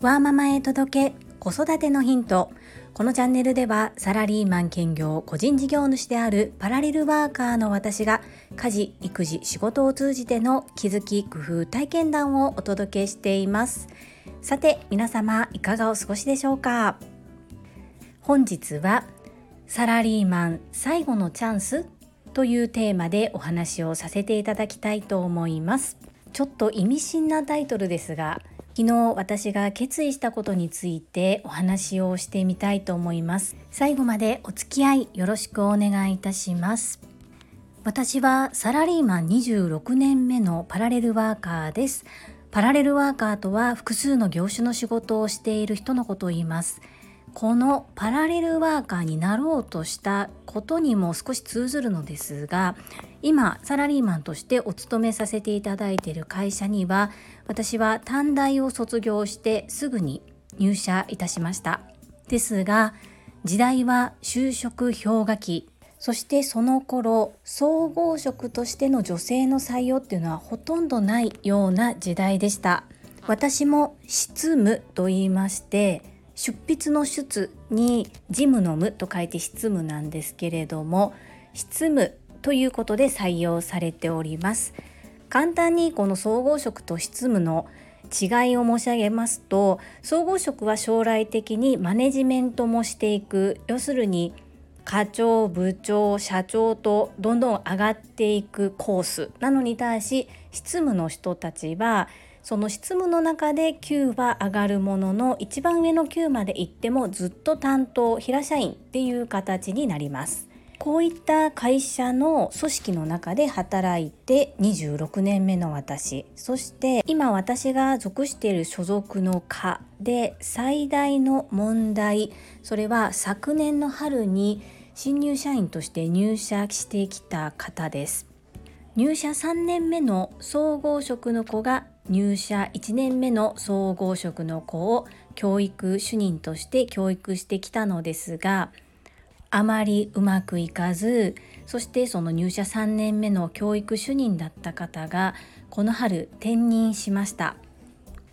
ワーママへ届け子育てのヒント。このチャンネルではサラリーマン兼業個人事業主であるパラレルワーカーの私が家事育児仕事を通じての気づき工夫体験談をお届けしています。さて皆様いかがお過ごしでしょうか？本日はサラリーマン最後のチャンスというテーマでお話をさせていただきたいと思います。ちょっと意味深なタイトルですが昨日私が決意したことについてお話をしてみたいと思います。最後までお付き合いよろしくお願いいたします。私はサラリーマン26年目のパラレルワーカーです。パラレルワーカーとは複数の業種の仕事をしている人のことを言います。このパラレルワーカーになろうとしたことにも少し通ずるのですが今サラリーマンとしてお勤めさせていただいている会社には私は短大を卒業してすぐに入社いたしました。ですが時代は就職氷河期そしてその頃総合職としての女性の採用っていうのはほとんどないような時代でした。私も執務と言いまして出筆の出に事務の無と書いて執務なんですけれども執務ということで採用されております簡単にこの総合職と執務の違いを申し上げますと総合職は将来的にマネジメントもしていく要するに課長部長社長とどんどん上がっていくコースなのに対し執務の人たちはその執務の中で9は上がるものの一番上の9まで行ってもずっと担当平社員っていう形になります。こういった会社の組織の中で働いて26年目の私。そして今私が属している所属の課で最大の問題。それは昨年の春に新入社員として入社してきた方です。入社3年目の総合職の子が入社1年目の総合職の子を教育主任として教育してきたのですがあまりうまくいかずそしてその入社3年目の教育主任だった方がこの春転任しました。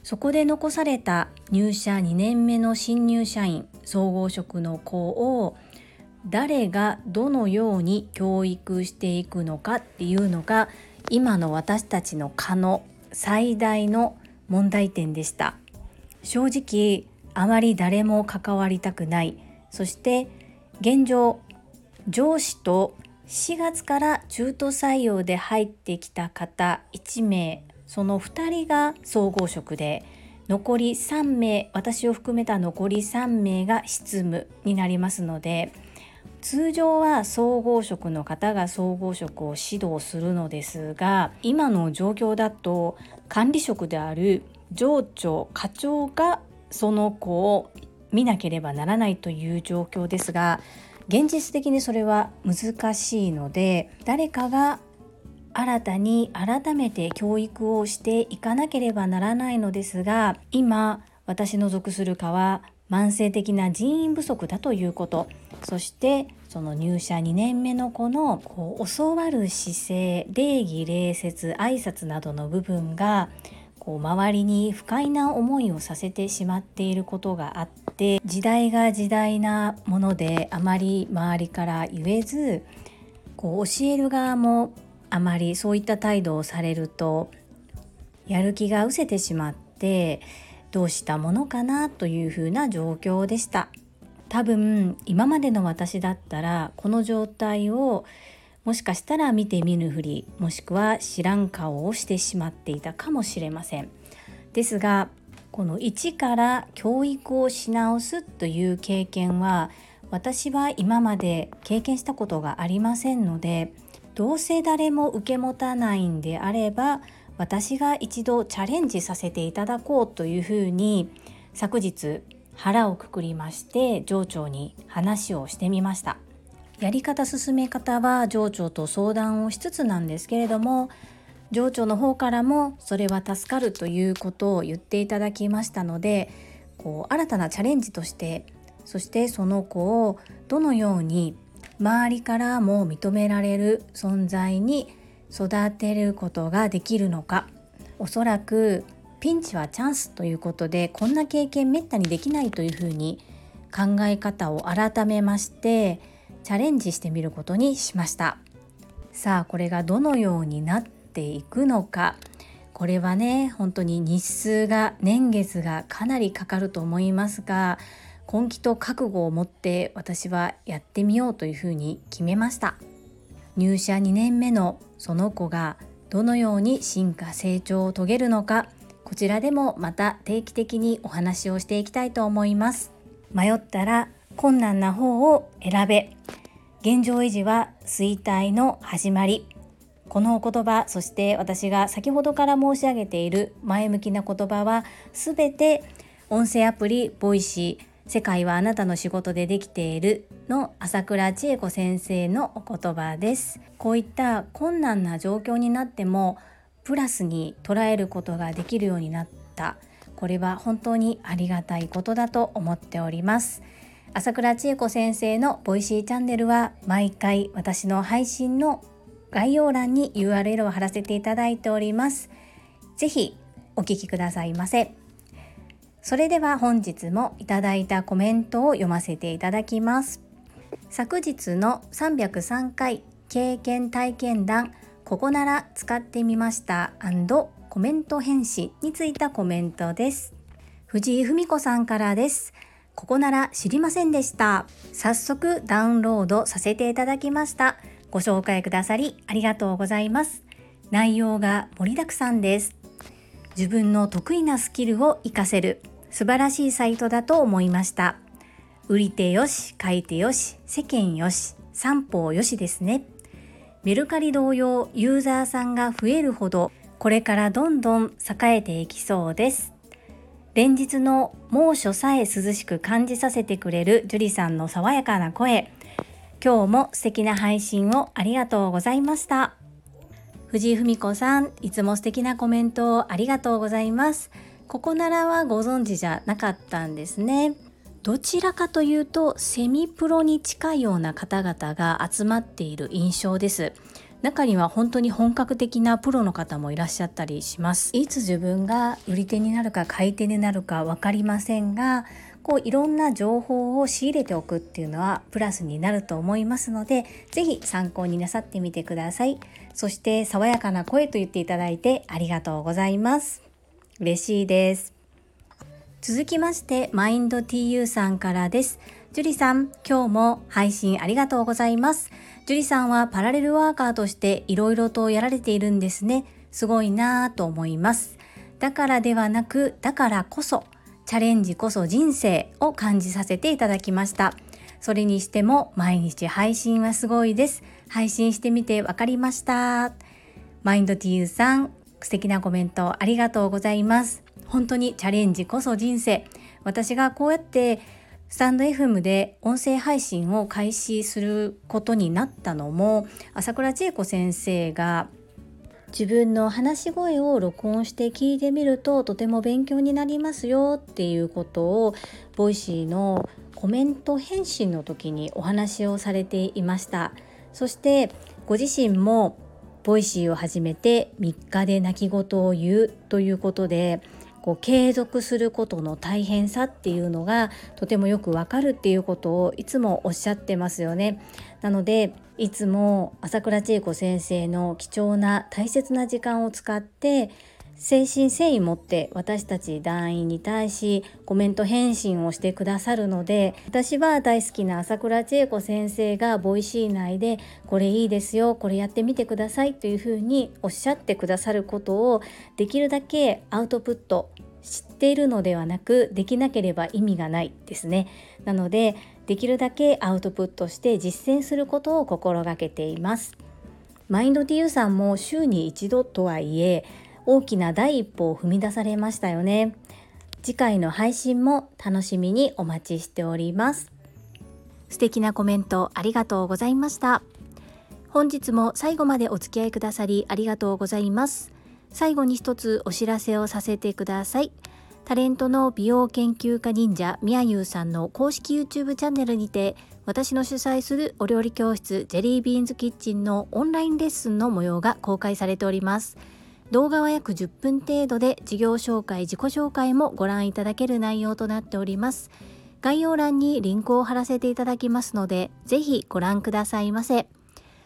そこで残された入社2年目の新入社員総合職の子を誰がどのように教育していくのかっていうのが今の私たちの科の最大の問題点でした。正直あまり誰も関わりたくない。そして現状上司と4月から中途採用で入ってきた方1名その2人が総合職で残り3名私を含めた残り3名が執務になりますので通常は総合職の方が総合職を指導するのですが今の状況だと管理職である上長課長がその子を見なければならないという状況ですが現実的にそれは難しいので誰かが新たに改めて教育をしていかなければならないのですが今私の属する課は慢性的な人員不足だということ。そしてその入社2年目の子のこう教わる姿勢礼儀礼節挨拶などの部分がこう周りに不快な思いをさせてしまっていることがあって時代が時代なものであまり周りから言えずこう教える側もあまりそういった態度をされるとやる気が失せてしまってどうしたものかなというふうな状況でした。多分今までの私だったらこの状態をもしかしたら見て見ぬふりもしくは知らん顔をしてしまっていたかもしれません。ですがこの一から教育をし直すという経験は私は今まで経験したことがありませんのでどうせ誰も受け持たないんであれば私が一度チャレンジさせていただこうというふうに昨日腹をくくりまして上長に話をしてみました。やり方進め方は上長と相談をしつつなんですけれども上長の方からもそれは助かるということを言っていただきましたのでこう新たなチャレンジとしてそしてその子をどのように周りからも認められる存在に育てることができるのかおそらくピンチはチャンスということでこんな経験めったにできないというふうに考え方を改めましてチャレンジしてみることにしました。さあこれがどのようになっていくのか。これはね本当に日数が年月がかなりかかると思いますが根気と覚悟を持って私はやってみようというふうに決めました。入社2年目のその子がどのように進化成長を遂げるのか。こちらでもまた定期的にお話をしていきたいと思います。迷ったら困難な方を選べ。現状維持は衰退の始まり。このお言葉そして私が先ほどから申し上げている前向きな言葉は全て音声アプリボイシー世界はあなたの仕事でできているの朝倉千恵子先生のお言葉です。こういった困難な状況になってもプラスに捉えることができるようになったこれは本当にありがたいことだと思っております朝倉千恵子先生のボイシーチャンネルは毎回私の配信の概要欄に URL を貼らせていただいております。ぜひお聞きくださいませ。それでは本日もいただいたコメントを読ませていただきます。昨日の303回経験体験談ここなら使ってみましたコメント返信についたコメントです。藤井文子さんからです。ここなら知りませんでした。早速ダウンロードさせていただきました。ご紹介くださりありがとうございます。内容が盛りだくさんです。自分の得意なスキルを活かせる素晴らしいサイトだと思いました。売り手よし、買い手よし、世間よし、三方よしですね。メルカリ同様ユーザーさんが増えるほどこれからどんどん栄えていきそうです。連日の猛暑さえ涼しく感じさせてくれる樹里さんの爽やかな声、今日も素敵な配信をありがとうございました。藤井文子さん、いつも素敵なコメントをありがとうございます。ここならはご存知じゃなかったんですね。どちらかというとセミプロに近いような方々が集まっている印象です。中には本当に本格的なプロの方もいらっしゃったりします。いつ自分が売り手になるか買い手になるか分かりませんが、こういろんな情報を仕入れておくっていうのはプラスになると思いますので是非参考になさってみてくださいそして爽やかな声と言っていただいてありがとうございます嬉しいです続きましてマインド TU さんからですジュリさん今日も配信ありがとうございますジュリさんはパラレルワーカーとしていろいろとやられているんですねすごいなぁと思いますだからではなくだからこそチャレンジこそ人生を感じさせていただきました。それにしても毎日配信はすごいです。配信してみて分かりました。マインド TU さん、素敵なコメントありがとうございます。本当にチャレンジこそ人生。私がこうやってスタンド FM で音声配信を開始することになったのも朝倉千恵子先生が自分の話し声を録音して聞いてみるととても勉強になりますよっていうことをボイシーのコメント返信の時にお話をされていましたそしてご自身もボイシーを始めて3日で泣き言を言うということでこう継続することの大変さっていうのがとてもよくわかるっていうことをいつもおっしゃってますよね。なのでいつも朝倉千恵子先生の貴重な大切な時間を使って誠心誠意持って私たち団員に対しコメント返信をしてくださるので私は大好きな朝倉千恵子先生がボイシー内でこれいいですよこれやってみてくださいというふうにおっしゃってくださることをできるだけアウトプット知っているのではなくできなければ意味がないですね。なのでできるだけアウトプットして実践することを心がけています。マインド DU さんも週に一度とはいえ大きな第一歩を踏み出されましたよね。次回の配信も楽しみにお待ちしております。素敵なコメントありがとうございました。本日も最後までお付き合いくださりありがとうございます。最後に一つお知らせをさせてください。タレントの美容研究家忍者みやゆうさんの公式 YouTube チャンネルにて私の主催するお料理教室ジェリービーンズキッチンのオンラインレッスンの模様が公開されております。動画は約10分程度で事業紹介自己紹介もご覧いただける内容となっております。概要欄にリンクを貼らせていただきますのでぜひご覧くださいませ。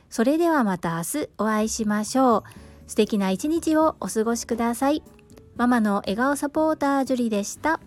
それではまた明日お会いしましょう。素敵な一日をお過ごしください。ママの笑顔サポータージュリでした。